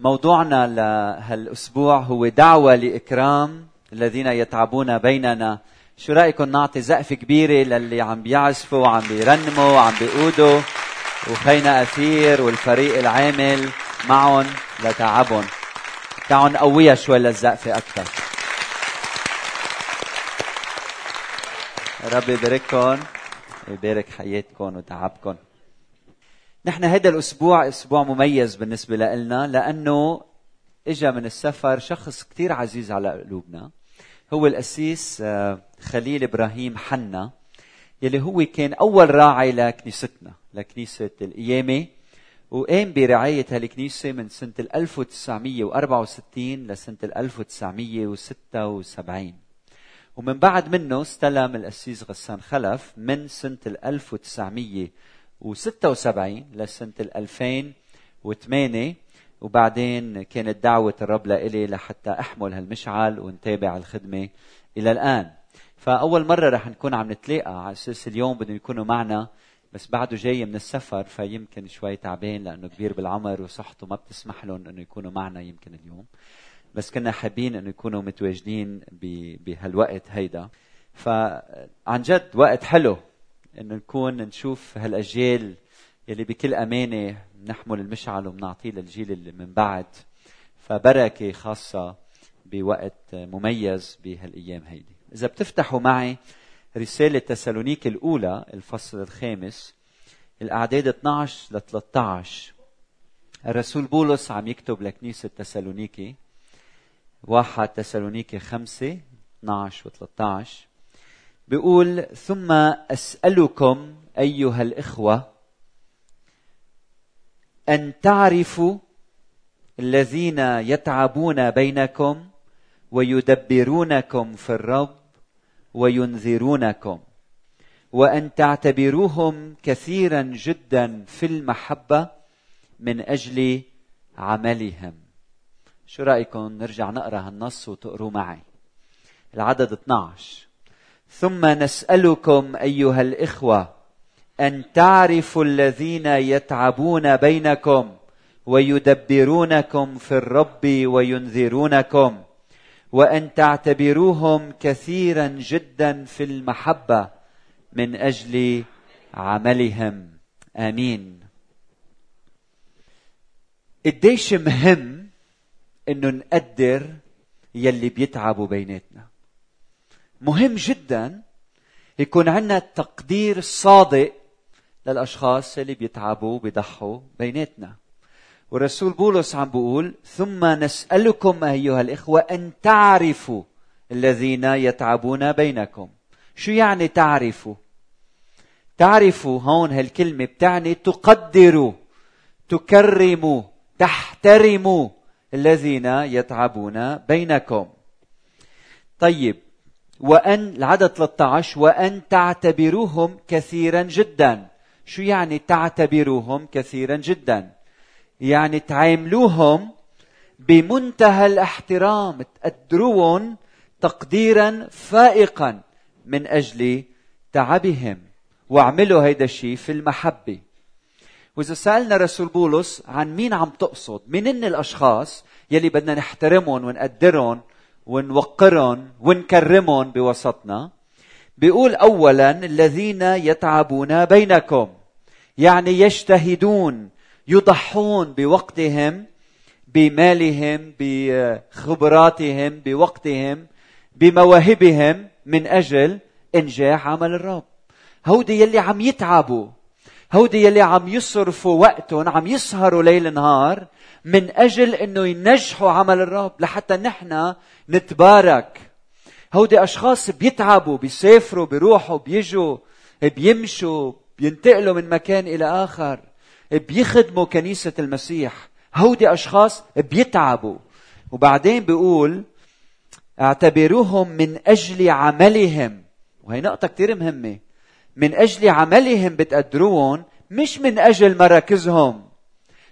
موضوعنا لهالأسبوع هو دعوة لإكرام الذين يتعبون بيننا. شو رايكم نعطي زقفه كبيرة للي عم بيعزفوا وعم بيرنموا وعم بيقودوا؟ وخينا أثير والفريق العامل معهم لتعبهم تعالوا نقويها شوي للزقفة أكثر. ربي يبارككم ويبارك حياتكم وتعبكم نحن هذا الأسبوع أسبوع مميز بالنسبة لنا لأنه إجا من السفر شخص كثير عزيز على قلوبنا. هو القسيس آه، خليل إبراهيم حنا يلي هو كان أول راعي لكنيستنا لكنيسة القيامة وقام برعاية هالكنيسة من سنة 1964 لسنة 1976 ومن بعد منه استلم القسيس غسان خلف من سنة 1900 و76 لسنة 2008 وبعدين كانت دعوة الرب لإلي لحتى أحمل هالمشعل ونتابع الخدمة إلى الآن. فأول مرة رح نكون عم نتلاقى على أساس اليوم بدهم يكونوا معنا بس بعده جاي من السفر فيمكن شوي تعبان لأنه كبير بالعمر وصحته ما بتسمح لهم أنه يكونوا معنا يمكن اليوم. بس كنا حابين أنه يكونوا متواجدين بهالوقت هيدا. فعن جد وقت حلو. انه نكون نشوف هالأجيال يلي بكل أمانة نحمل المشعل وبنعطيه للجيل اللي من بعد. فبركة خاصة بوقت مميز بهالأيام هيدي. إذا بتفتحوا معي رسالة تسالونيك الأولى الفصل الخامس الأعداد 12 ل 13 الرسول بولس عم يكتب لكنيسة تسالونيكي واحد تسالونيكي خمسة 12 و 13 بيقول ثم أسألكم أيها الإخوة أن تعرفوا الذين يتعبون بينكم ويدبرونكم في الرب وينذرونكم وأن تعتبروهم كثيرا جدا في المحبة من أجل عملهم. شو رأيكم؟ نرجع نقرأ هالنص وتقروا معي. العدد 12 ثم نسألكم أيها الإخوة أن تعرفوا الذين يتعبون بينكم ويدبرونكم في الرب وينذرونكم وأن تعتبروهم كثيرا جدا في المحبة من أجل عملهم. آمين. قديش مهم إنه نقدر يلي بيتعبوا بيناتنا. مهم جدا يكون عندنا تقدير صادق للأشخاص اللي بيتعبوا بيضحوا بيناتنا. والرسول بولس عم بيقول ثم نسألكم أيها الإخوة أن تعرفوا الذين يتعبون بينكم. شو يعني تعرفوا؟ تعرفوا هون هالكلمة بتعني تقدروا تكرموا تحترموا الذين يتعبون بينكم. طيب وأن العدد 13 وأن تعتبروهم كثيرا جدا. شو يعني تعتبروهم كثيرا جدا؟ يعني تعاملوهم بمنتهى الاحترام. تقدروهم تقديرا فائقا من أجل تعبهم. واعملوا هيدا الشيء في المحبة. وإذا سألنا رسول بولس عن مين عم تقصد منن الأشخاص يلي بدنا نحترمهم ونقدرهم ونوقرهم ونكرمهم بوسطنا. بيقول اولا الذين يتعبون بينكم يعني يجتهدون يضحون بوقتهم بمالهم بخبراتهم بوقتهم بمواهبهم من أجل إنجاح عمل الرب. هودي يلي عم يتعبوا هودي يلي عم يصرفوا وقتهم عم يسهروا ليل نهار من أجل إنه ينجحوا عمل الرب لحتى نحن نتبارك. هودي أشخاص بيتعبوا بيسافروا بيروحوا بيجوا بيمشوا بينتقلوا من مكان إلى آخر بيخدموا كنيسة المسيح. هودي أشخاص بيتعبوا. وبعدين بيقول اعتبروهم من أجل عملهم. وهي نقطة كثير مهمة. من أجل عملهم بتقدروهم مش من أجل مراكزهم.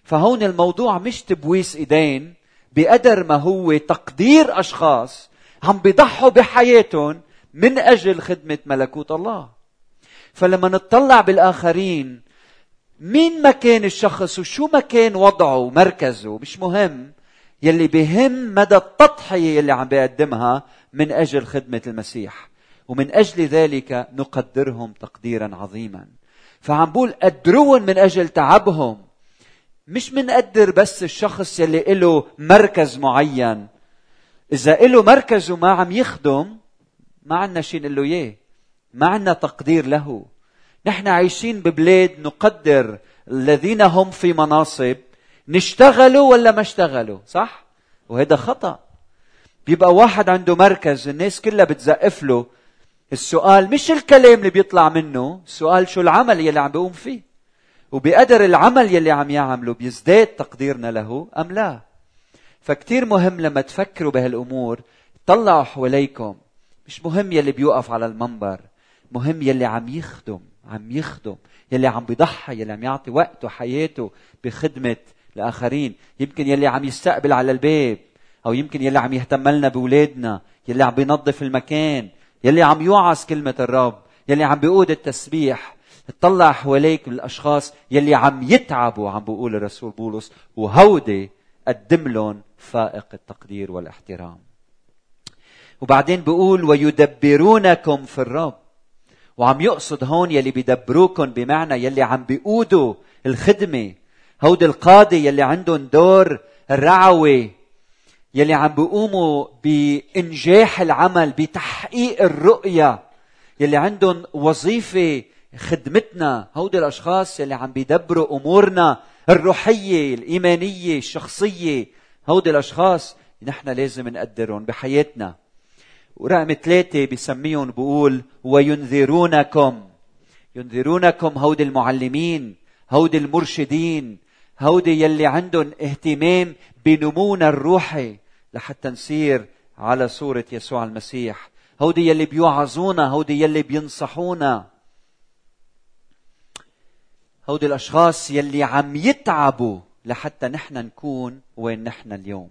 فهون الموضوع مش تبويس إيدين بقدر ما هو تقدير أشخاص عم بيضحوا بحياتهم من أجل خدمة ملكوت الله. فلما نطلع بالآخرين مين ما كان الشخص وشو ما كان وضعه ومركزه مش مهم يلي بهم مدى التضحية يلي عم بيقدمها من أجل خدمة المسيح. ومن أجل ذلك نقدرهم تقديرا عظيما. فعم بقول قدروهم من أجل تعبهم. مش منقدر بس الشخص يلي له مركز معين. إذا له مركز وما عم يخدم ما عنا شيء نقول له إياه. ما عنا تقدير له. نحن عايشين ببلاد نقدر الذين هم في مناصب نشتغلوا ولا ما اشتغلوا صح؟ وهذا خطأ. بيبقى واحد عنده مركز الناس كلها بتزقف له. السؤال مش الكلام اللي بيطلع منه السؤال شو العمل يلي عم بيقوم فيه. وبقدر العمل يلي عم يعمله بيزداد تقديرنا له أم لا؟ فكتير مهم لما تفكروا بهالأمور طلعوا حواليكم. مش مهم يلي بيوقف على المنبر مهم يلي عم يخدم عم يخدم يلي عم بيضحي يلي عم يعطي وقته حياته بخدمة الآخرين. يمكن يلي عم يستقبل على الباب أو يمكن يلي عم يهتم لنا بأولادنا يلي عم بينظف المكان يلي عم يوعظ كلمة الرب يلي عم بيقود التسبيح. اطلع حواليك بالأشخاص يلي عم يتعبوا عم بيقول الرسول بولس وهودي قدم لهم فائق التقدير والاحترام. وبعدين بيقول ويدبرونكم في الرب. وعم يقصد هون يلي بيدبروكم بمعنى يلي عم بيقودوا الخدمة. هود القادة يلي عندهم دور الرعوي يلي عم بيقوموا بإنجاح العمل بتحقيق الرؤية يلي عندهم وظيفة خدمتنا هودي الأشخاص يلي عم بيدبروا أمورنا الروحية الإيمانية الشخصية. هودي الأشخاص نحن لازم نقدرهم بحياتنا. ورقم ثلاثة بسميهم بقول وينذرونكم. ينذرونكم هودي المعلمين هودي المرشدين هودي يلي عندهم اهتمام بنمونا الروحي لحتى نصير على صورة يسوع المسيح. هودي يلي بيوعظونا هودي يلي بينصحونا. هودي الأشخاص يلي عم يتعبوا لحتى نحن نكون وين نحن اليوم.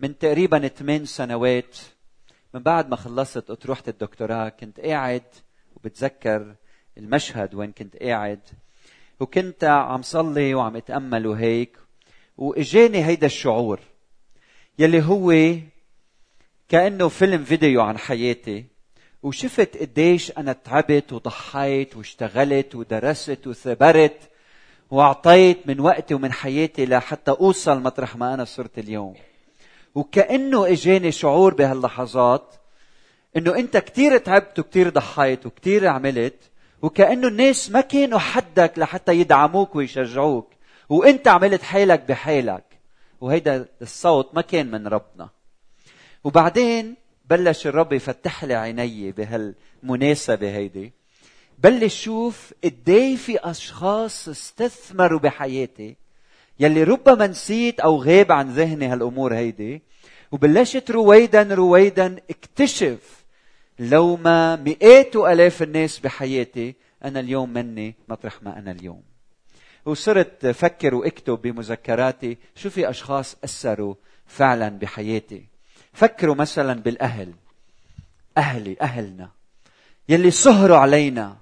من تقريبا ثمان سنوات من بعد ما خلصت أطروحة الدكتوراه كنت قاعد وبتذكر المشهد وين كنت قاعد وكنت عم صلي وعم أتأمل وهيك وإجاني هيدا الشعور يلي هو كأنه فيلم فيديو عن حياتي. وشفت قديش أنا تعبت وضحيت واشتغلت ودرست وثبرت وأعطيت من وقتي ومن حياتي لحتى أوصل مطرح ما أنا صرت اليوم. وكأنه إجاني شعور بهاللحظات إنه أنت كثير تعبت وكثير ضحيت وكثير عملت وكأنه الناس ما كانوا حدك لحتى يدعموك ويشجعوك وأنت عملت حالك بحالك وهيدا الصوت ما كان من ربنا. وبعدين بلش الرب يفتح لي عيني بهالمناسبة هيدي. بلش شوف قدي في أشخاص استثمروا بحياتي يلي ربما نسيت أو غاب عن ذهني هالأمور هيدي. وبلشت رويدا رويدا اكتشف لو ما مئات آلاف الناس بحياتي أنا اليوم مني مطرح ما أنا اليوم. وصرت فكر وأكتب بمذكراتي شو في أشخاص أثروا فعلا بحياتي؟ فكروا مثلا بالأهل. أهلي أهلنا. يلي سهروا علينا.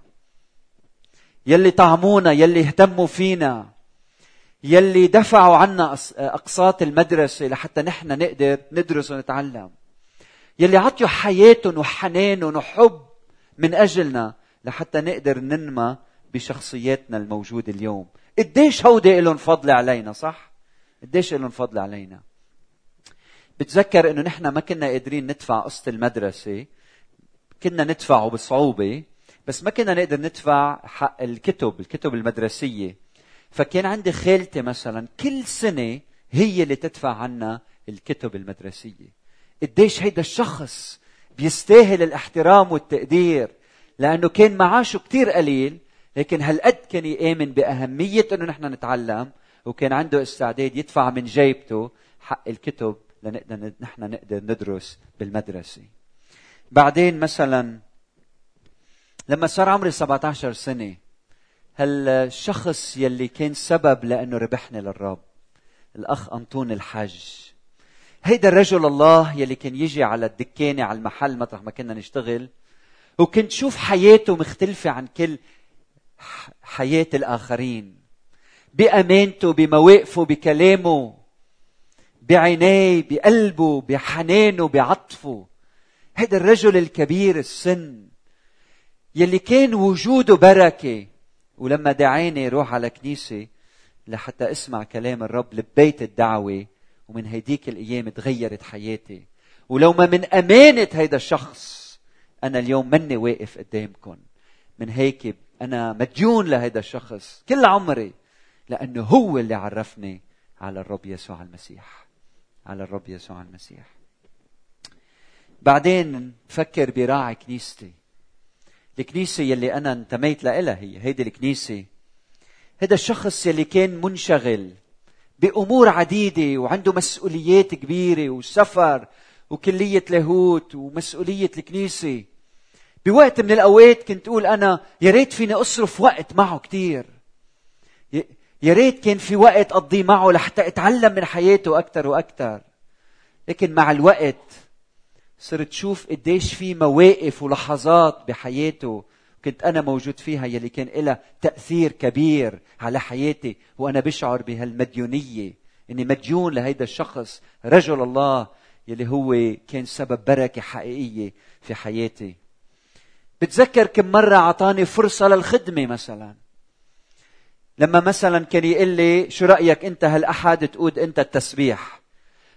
يلي طعمونا يلي اهتموا فينا. يلي دفعوا عنا أقساط المدرسة لحتى نحن نقدر ندرس ونتعلم. يلي عطيوا حياتهم وحنانهم وحب من أجلنا لحتى نقدر ننمى بشخصياتنا الموجودة اليوم. قديش هودي لهم فضل علينا صح؟ قديش لهم فضل علينا؟ بتذكر إنه نحن ما كنا قادرين ندفع قسط المدرسة. كنا ندفعه بصعوبة بس ما كنا نقدر ندفع حق الكتب الكتب المدرسية. فكان عندي خالتي مثلا كل سنة هي اللي تدفع عنا الكتب المدرسية. قديش هيدا الشخص بيستاهل الاحترام والتقدير لأنه كان معاشه كتير قليل لكن هالقد كان يآمن بأهمية إنه نحن نتعلم وكان عنده استعداد يدفع من جيبته حق الكتب لنقدر نحن نقدر ندرس بالمدرسة. بعدين مثلا لما صار عمري 17 سنة هالشخص يلي كان سبب لأنه ربحني للرب؟ الأخ أنطون الحج هيدا الرجل الله يلي كان يجي على الدكانة على المحل مطرح ما كنا نشتغل وكنت شوف حياته مختلفة عن كل حياة الآخرين. بأمانته بمواقفه بكلامه. بعينيه بقلبه بحنانه بعطفه. هذا الرجل الكبير السن يلي كان وجوده بركة. ولما دعاني روح على كنيسة لحتى أسمع كلام الرب لبيت الدعوة ومن هيديك الأيام تغيرت حياتي. ولو ما من أمانة هيدا الشخص أنا اليوم مني واقف قدامكم من هيك أنا مديون لهيدا الشخص كل عمري لأنه هو اللي عرفني على الرب يسوع المسيح. على الرب يسوع المسيح. بعدين فكر براعي كنيستي. الكنيسة يلي أنا انتميت لها هي هيدي الكنيسة. هذا الشخص يلي كان منشغل بأمور عديدة وعنده مسؤوليات كبيرة وسفر وكلية لاهوت ومسؤولية الكنيسة. بوقت من الأوقات كنت أقول أنا يا ريت فيني أصرف وقت معه كتير. يا ريت كان في وقت أقضيه معه لحتى أتعلم من حياته أكثر وأكثر لكن مع الوقت صرت شوف قديش في مواقف ولحظات بحياته كنت أنا موجود فيها يلي كان لها تأثير كبير على حياتي وأنا بشعر بهالمديونية. إني مديون لهيدا الشخص رجل الله يلي هو كان سبب بركة حقيقية في حياتي. بتذكر كم مرة أعطاني فرصة للخدمة مثلا. لما مثلا كان يقول لي شو رأيك أنت هالأحد تقود أنت التسبيح؟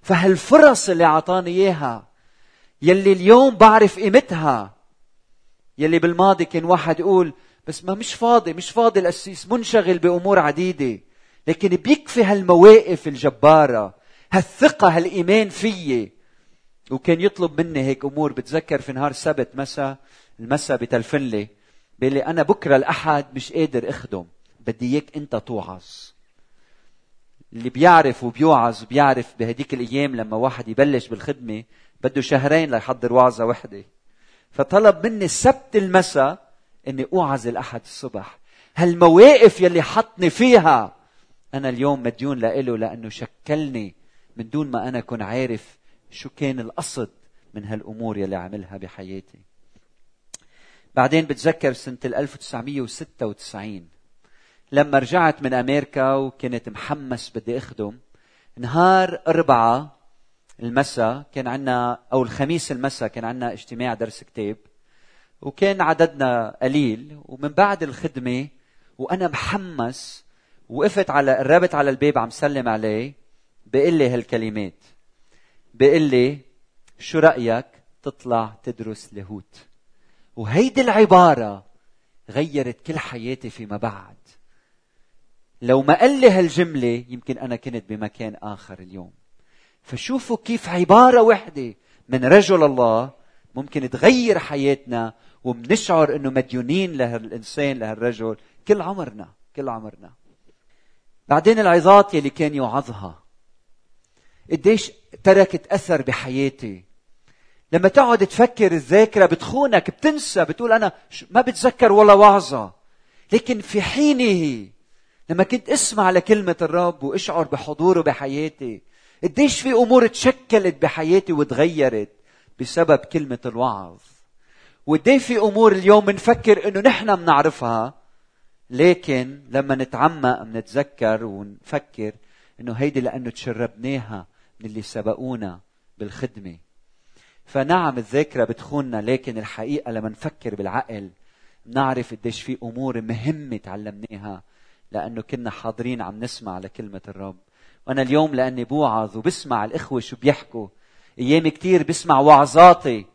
فهالفرص اللي أعطاني إياها يلي اليوم بعرف قيمتها يلي بالماضي كان واحد يقول بس ما مش فاضي مش فاضي القسيس منشغل بأمور عديدة. لكن بيكفي هالمواقف الجبارة هالثقة هالإيمان فيي. وكان يطلب مني هيك أمور بتذكر في نهار سبت مسا المسا بتلفن لي بيقول لي أنا بكرة الأحد مش قادر أخدم. بدي إياك أنت توعظ. اللي بيعرف وبيوعظ بيعرف بهديك الأيام لما واحد يبلش بالخدمة بده شهرين ليحضر وعظة وحدة. فطلب مني السبت المساء إني أوعظ الأحد الصبح. هالمواقف يلي حطني فيها أنا اليوم مديون لإله لأنه شكلني من دون ما أنا أكون عارف شو كان القصد من هالأمور يلي عملها بحياتي. بعدين بتذكر سنة 1996 لما رجعت من أمريكا وكنت محمس بدي أخدم نهار أربعة المساء كان عندنا أو الخميس المساء كان عندنا اجتماع درس كتاب وكان عددنا قليل ومن بعد الخدمة وأنا محمس وقفت على قربت على الباب عم سلم عليه بيقول لي هالكلمات. بيقول لي شو رأيك تطلع تدرس لاهوت وهيدي العبارة غيرت كل حياتي فيما بعد. لو ما قال لي هالجملة يمكن أنا كنت بمكان آخر اليوم. فشوفوا كيف عبارة واحدة من رجل الله ممكن تغير حياتنا وبنشعر إنه مديونين لهالانسان لهالرجل كل عمرنا كل عمرنا. بعدين العظات يلي كان يوعظها. قديش تركت أثر بحياتي. لما تقعد تفكر الذاكرة بتخونك بتنسى بتقول أنا ما بتذكر ولا وعظة. لكن في حينه لما كنت اسمع لكلمة الرب واشعر بحضوره بحياتي قديش في أمور تشكلت بحياتي وتغيرت بسبب كلمة الوعظ. وقديش في أمور اليوم بنفكر إنه نحن بنعرفها لكن لما نتعمق بنتذكر ونفكر إنه هيدي لأنه تشربناها من اللي سبقونا بالخدمة. فنعم الذاكرة بتخوننا لكن الحقيقة لما نفكر بالعقل بنعرف قديش في أمور مهمة تعلمناها لأنه كنا حاضرين عم نسمع لكلمة الرب. وأنا اليوم لأني بوعظ وبسمع الإخوة شو بيحكوا. أيام كتير بسمع وعظاتي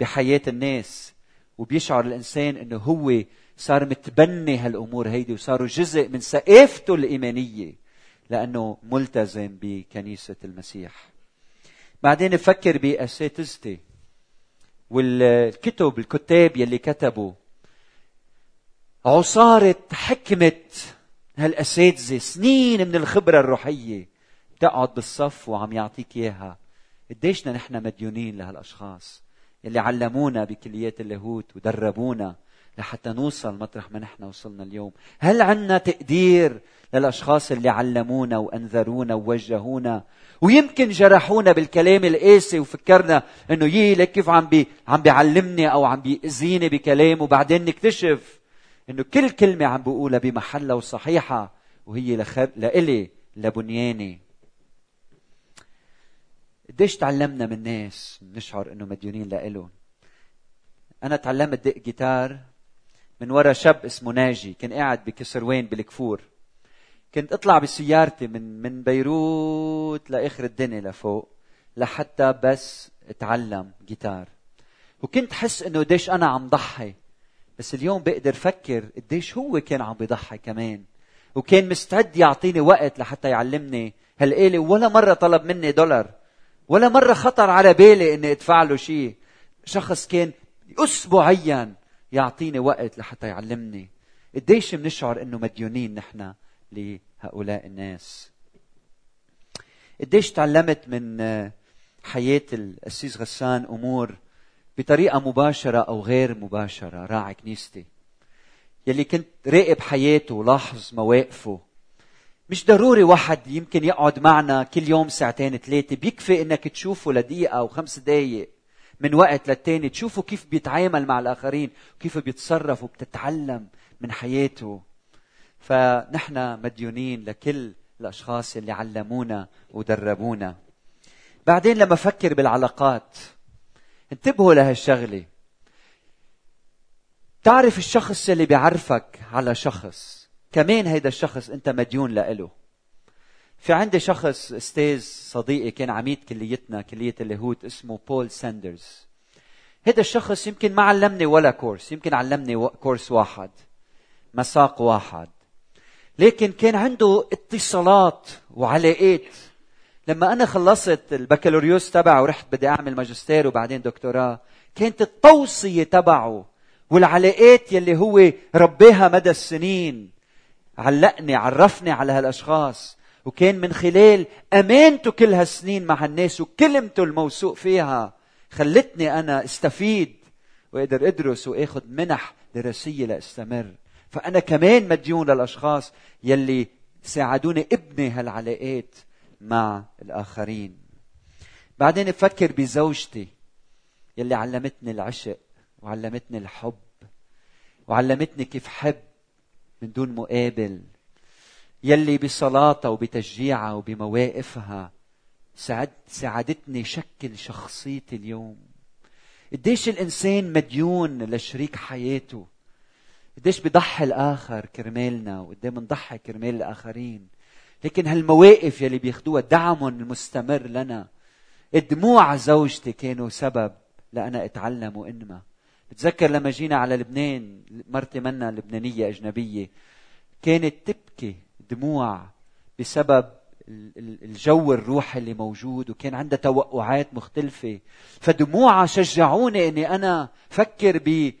بحياة الناس. وبيشعر الإنسان أنه هو صار متبني هالأمور هيدي وصاروا جزء من ثقافته الإيمانية لأنه ملتزم بكنيسة المسيح. بعدين بفكر بأساتذتي والكتب الكتاب يلي كتبوا. عصارة حكمة هالأساتذة سنين من الخبرة الروحية بتقعد بالصف وعم يعطيك إياها. قديشنا نحن مديونين لهالأشخاص يلي علمونا بكليات اللاهوت ودربونا لحتى نوصل مطرح ما نحن وصلنا اليوم. هل عنا تقدير للأشخاص اللي علمونا وأنذرونا ووجهونا ويمكن جرحونا بالكلام القاسي وفكرنا إنه يي لك كيف عم بي عم بيعلمني أو عم بيأذيني بكلام وبعدين نكتشف إنه كل كلمة عم بقولها بمحلها وصحيحة وهي لخب... لإلي لبنياني. قديش تعلمنا من ناس نشعر إنه مديونين لإلهم. أنا تعلمت دق جيتار من ورا شاب اسمه ناجي كان قاعد بكسروين بالكفور. كنت أطلع بسيارتي من من بيروت لآخر الدنيا لفوق لحتى بس أتعلم جيتار. وكنت حس إنه قديش أنا عم ضحي. بس اليوم بقدر فكر قديش هو كان عم بيضحي كمان. وكان مستعد يعطيني وقت لحتى يعلمني هالآلة ولا مرة طلب مني دولار ولا مرة خطر على بالي إني أدفع له شيء شخص كان اسبوعيا يعطيني وقت لحتى يعلمني قديش بنشعر إنه مديونين نحن لهؤلاء الناس. قديش تعلمت من حياة الأسيس غسان أمور بطريقة مباشرة أو غير مباشرة راعي كنيستي. يلي كنت راقب حياته ولاحظ مواقفه. مش ضروري واحد يمكن يقعد معنا كل يوم ساعتين ثلاثة بيكفي إنك تشوفه لدقيقة أو خمس دقايق من وقت للتاني تشوفوا كيف بيتعامل مع الآخرين وكيف بيتصرف وبتتعلم من حياته. فنحن مديونين لكل الأشخاص اللي علمونا ودربونا. بعدين لما أفكر بالعلاقات انتبهوا لهالشغلة تعرف الشخص اللي بيعرفك على شخص. كمان هيدا الشخص انت مديون لإله. في عندي شخص أستاذ صديقي كان عميد كليتنا كلية اللاهوت اسمه بول ساندرز. هذا الشخص يمكن ما علمني ولا كورس يمكن علمني كورس واحد مساق واحد. لكن كان عنده اتصالات وعلاقات لما أنا خلصت البكالوريوس تبعه ورحت بدي أعمل ماجستير وبعدين دكتوراه كانت التوصية تبعه والعلاقات يلي هو رباها مدى السنين علقني عرفني على هالأشخاص. وكان من خلال أمانته كل هالسنين مع الناس وكلمته الموثوق فيها خلتني أنا استفيد وأقدر أدرس وأخذ منح دراسية لأستمر. فأنا كمان مديون للأشخاص يلي ساعدوني ابني هالعلاقات. مع الآخرين. بعدين بفكر بزوجتي يلي علمتني العشق وعلمتني الحب وعلمتني كيف حب من دون مقابل. يلي بصلاتها وبتشجيعها وبمواقفها ساعد ساعدتني شكل شخصيتي اليوم. قديش الإنسان مديون لشريك حياته. قديش بضحي الآخر كرمالنا وقديش بنضحي كرمال الآخرين. لكن هالمواقف يلي بياخدوها دعمهم المستمر لنا. دموع زوجتي كانوا سبب لأنا أتعلم وأنمى بتذكر لما جينا على لبنان مرتي منا لبنانية أجنبية كانت تبكي دموع بسبب الجو الروحي اللي موجود وكان عندها توقعات مختلفة. فدموعها شجعوني إني أنا فكر ب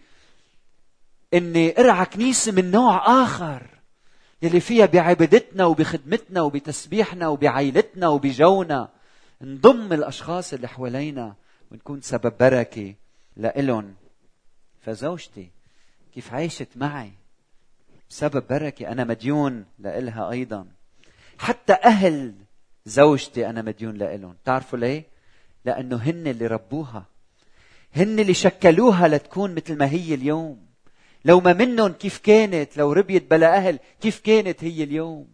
اني أرعى كنيسة من نوع آخر. يلي فيها بعبادتنا وبخدمتنا وبتسبيحنا وبعيلتنا وبجونا. نضم الأشخاص اللي حوالينا ونكون سبب بركة لإلهم. فزوجتي كيف عاشت معي؟ بسبب بركة أنا مديون لإلها أيضا. حتى أهل زوجتي أنا مديون لإلهم. تعرفوا ليه؟ لأنه هن اللي ربوها. هن اللي شكلوها لتكون مثل ما هي اليوم. لو ما منهم كيف كانت لو ربيت بلا أهل كيف كانت هي اليوم؟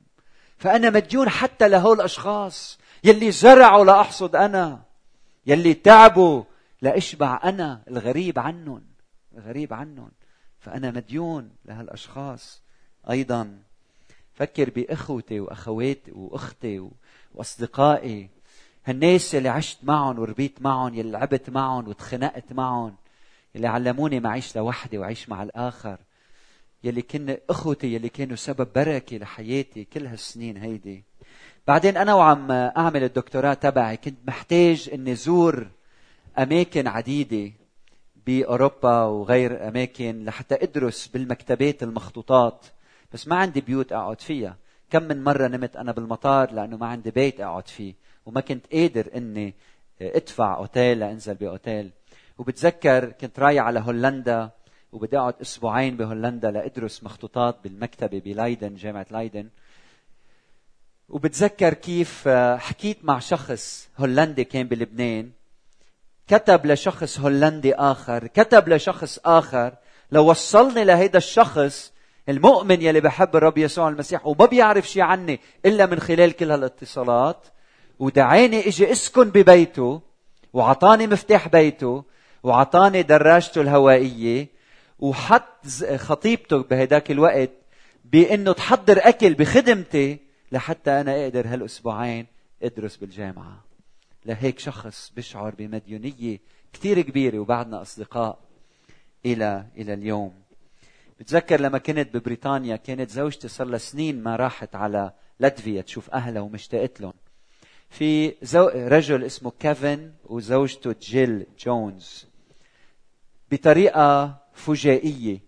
فأنا مديون حتى لهول الأشخاص يلي زرعوا لأحصد أنا يلي تعبوا لأشبع أنا الغريب عنهم الغريب عنهم. فأنا مديون لهالأشخاص أيضا. فكر بأخوتي وأخواتي وأختي وأصدقائي هالناس اللي عشت معهم وربيت معهم يلي لعبت معهم وتخنقت معهم. يلي علموني ما اعيش لوحدي واعيش مع الآخر. يلي كن إخوتي يلي كانوا سبب بركة لحياتي كل هالسنين هيدي. بعدين أنا وعم أعمل الدكتوراه تبعي. كنت محتاج إني زور أماكن عديدة بأوروبا وغير أماكن لحتى أدرس بالمكتبات المخطوطات. بس ما عندي بيوت أقعد فيها. كم من مرة نمت أنا بالمطار لأنه ما عندي بيت أقعد فيه. وما كنت قادر إني أدفع أوتيل لأنزل بأوتيل. وبتذكر كنت رايح على هولندا وبدي أقعد أسبوعين بهولندا لأدرس مخطوطات بالمكتبة بلايدن جامعة لايدن وبتذكر كيف آه، حكيت مع شخص هولندي كان بلبنان كتب لشخص هولندي آخر كتب لشخص آخر لو وصلني لهيدا الشخص المؤمن يلي بحب الرب يسوع المسيح وما بيعرف شيء عني إلا من خلال كل هالاتصالات. ودعاني إجي أسكن ببيته وعطاني مفتاح بيته وعطاني دراجته الهوائية وحط خطيبته بهداك الوقت بإنه تحضر أكل بخدمتي لحتى أنا أقدر هالأسبوعين أدرس بالجامعة. لهيك شخص بيشعر بمديونية كثير كبيرة وبعدنا أصدقاء إلى إلى اليوم. بتذكر لما كنت ببريطانيا كانت زوجتي صار لها سنين ما راحت على لاتفيا تشوف أهلها ومشتاقت لهم. في زو... رجل اسمه كيفن وزوجته جيل جونز. بطريقة فجائية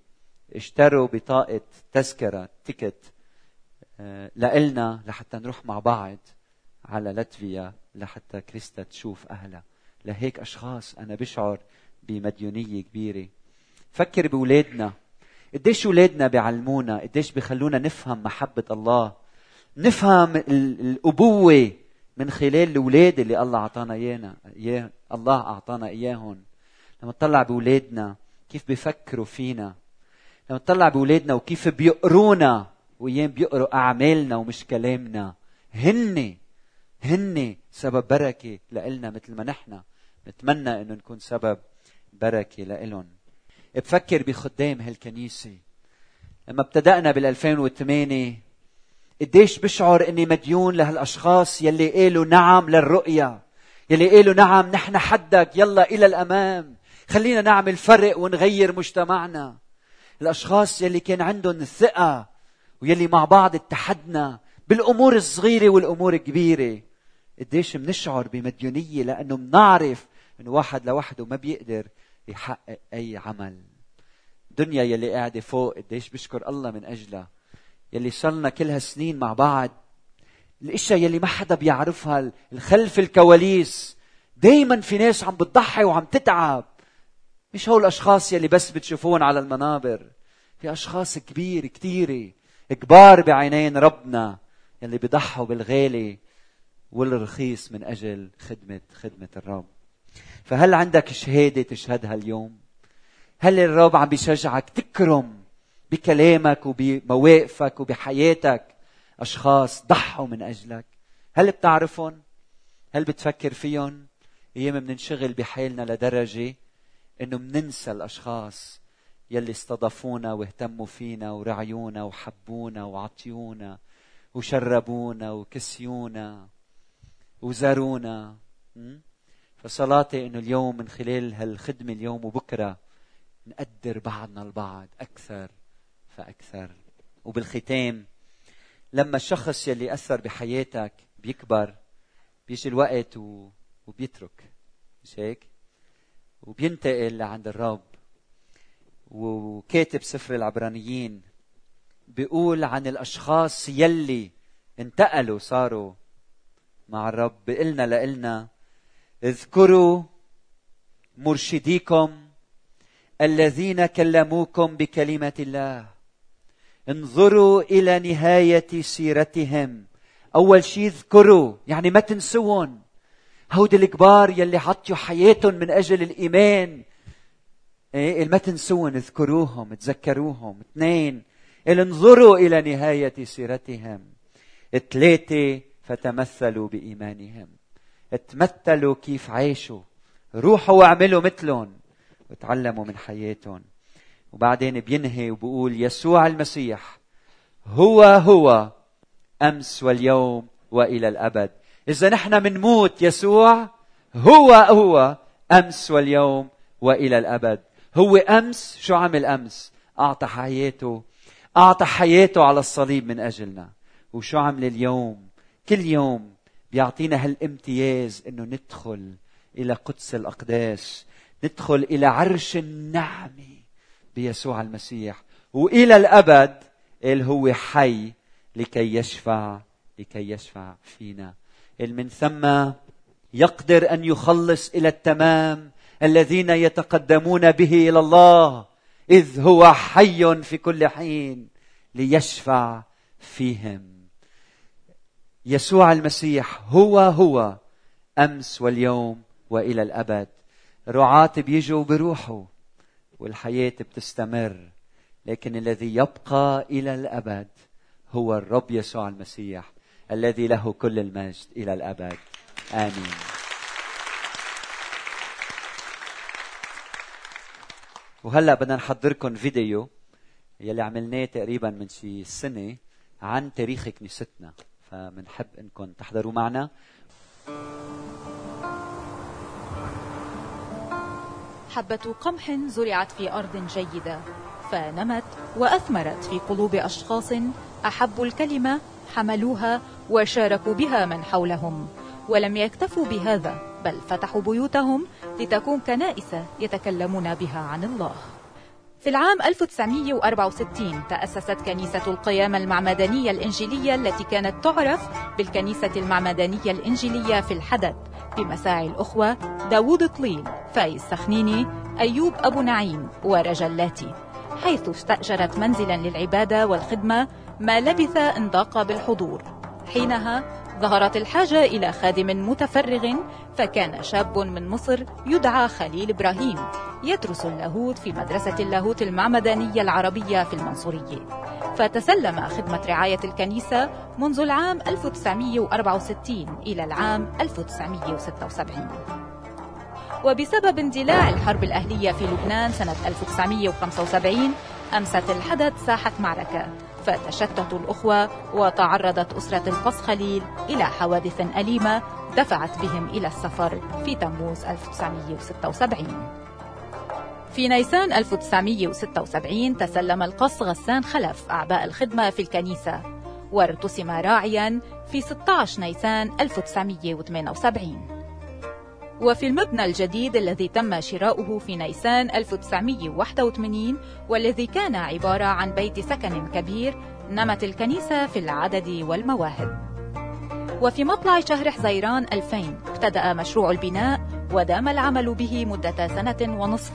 اشتروا بطاقة تذكرة تيكت آه، لإلنا لحتى نروح مع بعض على لاتفيا لحتى كريستا تشوف أهلها. لهيك أشخاص أنا بشعر بمديونية كبيرة. فكر بولادنا. قديش اولادنا بيعلمونا؟ قديش بيخلونا نفهم محبة الله؟ نفهم الأبوة من خلال الأولاد اللي الله أعطانا إيانا إياه الله أعطانا إياهم. لما نطلع باولادنا كيف بيفكروا فينا. لما نطلع باولادنا وكيف بيقرونا وأيام بيقروا أعمالنا ومش كلامنا. هن هن سبب بركة لإلنا مثل ما نحن. نتمنى إنه نكون سبب بركة لإلهم. بفكر بخدام هالكنيسة. لما ابتدأنا بال 2008 قديش بشعر إني مديون لهالأشخاص يلي قالوا نعم للرؤية يلي قالوا نعم نحن حدك يلا إلى الأمام. خلينا نعمل فرق ونغير مجتمعنا. الأشخاص يلي كان عندهم الثقة ويلي مع بعض اتحدنا بالأمور الصغيرة والأمور الكبيرة. قديش منشعر بمديونية لأنه منعرف إنه واحد لوحده ما بيقدر يحقق أي عمل. دنيا يلي قاعدة فوق قديش بشكر الله من أجلها. يلي صرنا كل هالسنين مع بعض. الأشياء يلي ما حدا بيعرفها الخلف الكواليس. دايما في ناس عم بتضحي وعم تتعب. مش هول الأشخاص يلي بس بتشوفون على المنابر. في أشخاص كبير كثيره كبار بعينين ربنا يلي بيضحوا بالغالي والرخيص من أجل خدمه خدمة الرب. فهل عندك شهادة تشهدها اليوم؟ هل الرب عم بيشجعك تكرم بكلامك وبمواقفك وبحياتك؟ أشخاص ضحوا من أجلك. هل بتعرفهم؟ هل بتفكر فيهم؟ أيام بننشغل بحالنا لدرجة إنه مننسى الأشخاص يلي استضافونا واهتموا فينا ورعيونا وحبونا وعطيونا وشربونا وكسيونا وزارونا. فصلاتي إنه اليوم من خلال هالخدمة اليوم وبكرة نقدر بعضنا البعض أكثر فأكثر. وبالختام لما الشخص يلي أثر بحياتك بيكبر بيجي الوقت و... وبيترك. مش هيك؟ وبينتقل لعند الرب. وكاتب سفر العبرانيين بيقول عن الأشخاص يلي انتقلوا صاروا مع الرب. بيقلنا لإلنا اذكروا مرشديكم الذين كلموكم بكلمة الله. انظروا إلى نهاية سيرتهم. أول شيء اذكروا. يعني ما تنسوهم هودي الكبار يلي حطوا حياتهم من أجل الإيمان. إيه ما تنسوهم اذكروهم تذكروهم. اثنين انظروا إلى نهاية سيرتهم. ثلاثة فتمثلوا بإيمانهم. تمثلوا كيف عاشوا روحوا واعملوا مثلهم. وتعلموا من حياتهم. وبعدين بينهي وبقول يسوع المسيح هو هو أمس واليوم وإلى الأبد. إذا نحن منموت يسوع هو هو أمس واليوم وإلى الأبد. هو أمس شو عمل أمس؟ أعطى حياته أعطى حياته على الصليب من أجلنا. وشو عمل اليوم؟ كل يوم بيعطينا هالامتياز إنه ندخل إلى قدس الأقداس ندخل إلى عرش النعمة بيسوع المسيح. وإلى الأبد قال هو حي لكي يشفع لكي يشفع فينا. من ثم يقدر أن يخلص إلى التمام الذين يتقدمون به إلى الله إذ هو حي في كل حين ليشفع فيهم. يسوع المسيح هو هو أمس واليوم وإلى الأبد. رعاة بيجوا بروحوا والحياة بتستمر لكن الذي يبقى إلى الأبد هو الرب يسوع المسيح. الذي له كل المجد إلى الأبد. آمين. وهلا بدنا نحضركم فيديو يلي عملناه تقريبا من شي سنة عن تاريخ كنيستنا. فبنحب إنكم تحضروا معنا. حبة قمح زرعت في أرض جيدة فنمت وأثمرت في قلوب أشخاص أحبوا الكلمة حملوها وشاركوا بها من حولهم ولم يكتفوا بهذا بل فتحوا بيوتهم لتكون كنائس يتكلمون بها عن الله. في العام 1964 تأسست كنيسة القيامة المعمدانية الإنجيلية التي كانت تعرف بالكنيسة المعمدانية الإنجيلية في الحدث بمساعي الأخوة داوود طليل فايز سخنيني أيوب أبو نعيم ورجلاتي حيث استأجرت منزلا للعبادة والخدمة ما لبث ان ضاق بالحضور. حينها ظهرت الحاجة إلى خادم متفرغ فكان شاب من مصر يدعى خليل إبراهيم يدرس اللاهوت في مدرسة اللاهوت المعمدانية العربية في المنصورية. فتسلم خدمة رعاية الكنيسة منذ العام 1964 إلى العام 1976 وبسبب اندلاع الحرب الأهلية في لبنان سنة 1975 أمست الحدث ساحة معركة. فتشتتوا الأخوة وتعرضت أسرة القص خليل إلى حوادث أليمة دفعت بهم إلى السفر في تموز 1976 في نيسان 1976 تسلم القص غسان خلف أعباء الخدمة في الكنيسة وارتسم راعيا في 16 نيسان 1978 وفي المبنى الجديد الذي تم شراؤه في نيسان 1981 والذي كان عبارة عن بيت سكن كبير نمت الكنيسة في العدد والمواهب. وفي مطلع شهر حزيران 2000 ابتدأ مشروع البناء ودام العمل به مدة سنة ونصف.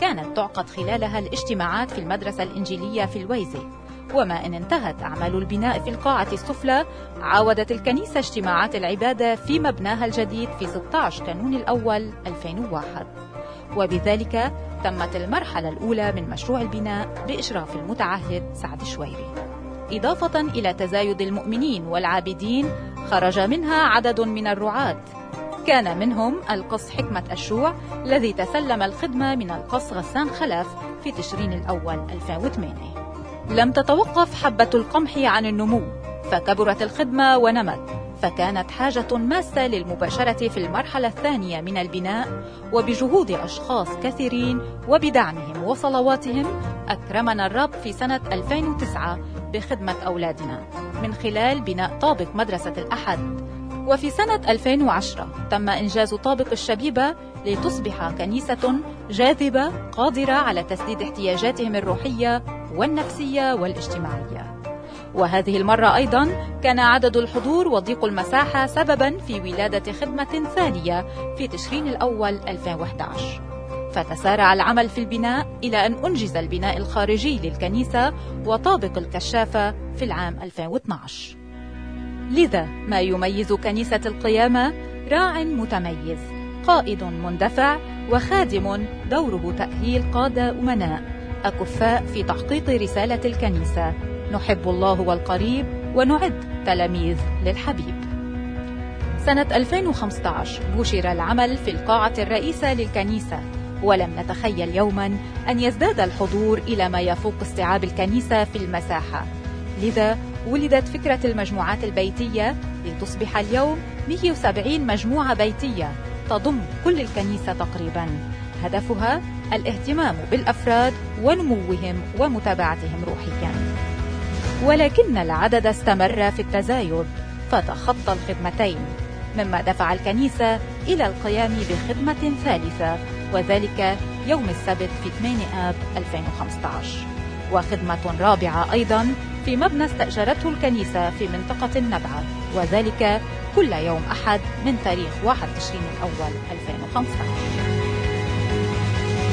كانت تعقد خلالها الاجتماعات في المدرسة الإنجيلية في الويزة وما إن انتهت أعمال البناء في القاعة السفلى عاودت الكنيسة اجتماعات العبادة في مبناها الجديد في 16 كانون الأول 2001 وبذلك تمت المرحلة الأولى من مشروع البناء بإشراف المتعهد سعد شويري إضافة إلى تزايد المؤمنين والعابدين خرج منها عدد من الرعاة. كان منهم القص حكمة الشوع الذي تسلم الخدمة من القص غسان خلف في تشرين الأول 2008 لم تتوقف حبة القمح عن النمو فكبرت الخدمة ونمت فكانت حاجة ماسة للمباشرة في المرحلة الثانية من البناء وبجهود أشخاص كثيرين وبدعمهم وصلواتهم أكرمنا الرب في سنة 2009 بخدمة أولادنا من خلال بناء طابق مدرسة الأحد. وفي سنة 2010 تم إنجاز طابق الشبيبة لتصبح كنيسة جاذبة قادرة على تسديد احتياجاتهم الروحية والنفسية والاجتماعية. وهذه المرة أيضا كان عدد الحضور وضيق المساحة سببا في ولادة خدمة ثانية في تشرين الأول 2011 فتسارع العمل في البناء إلى أن أنجز البناء الخارجي للكنيسة وطابق الكشافة في العام 2012 لذا ما يميز كنيسة القيامة؟ راع متميز قائد مندفع وخادم دوره تأهيل قادة أمناء. أكفاء في تحقيق رسالة الكنيسة. نحب الله والقريب ونعد تلاميذ للحبيب. سنة 2015 بشر العمل في القاعة الرئيسة للكنيسة. ولم نتخيل يوما أن يزداد الحضور إلى ما يفوق استيعاب الكنيسة في المساحة. لذا ولدت فكرة المجموعات البيتية لتصبح اليوم 170 مجموعة بيتية تضم كل الكنيسة تقريبا. هدفها الاهتمام بالأفراد ونموهم ومتابعتهم روحيا. ولكن العدد استمر في التزايد فتخطى الخدمتين مما دفع الكنيسة إلى القيام بخدمة ثالثة وذلك يوم السبت في 8 آب 2015 وخدمة رابعة أيضا في مبنى استأجرته الكنيسة في منطقة النبعة وذلك كل يوم أحد من تاريخ 1 تشرين الأول 2015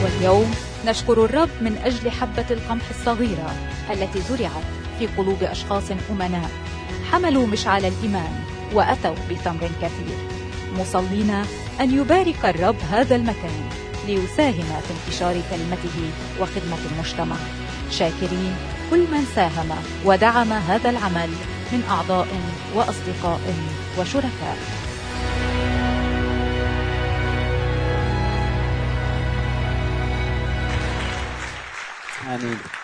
واليوم نشكر الرب من أجل حبة القمح الصغيرة التي زرعت في قلوب أشخاص أمناء حملوا مشعل الإيمان وأتوا بثمر كثير. مصلين أن يبارك الرب هذا المكان ليساهم في انتشار كلمته وخدمة المجتمع. شاكرين كل من ساهم ودعم هذا العمل من أعضاء وأصدقاء وشركاء. آمين.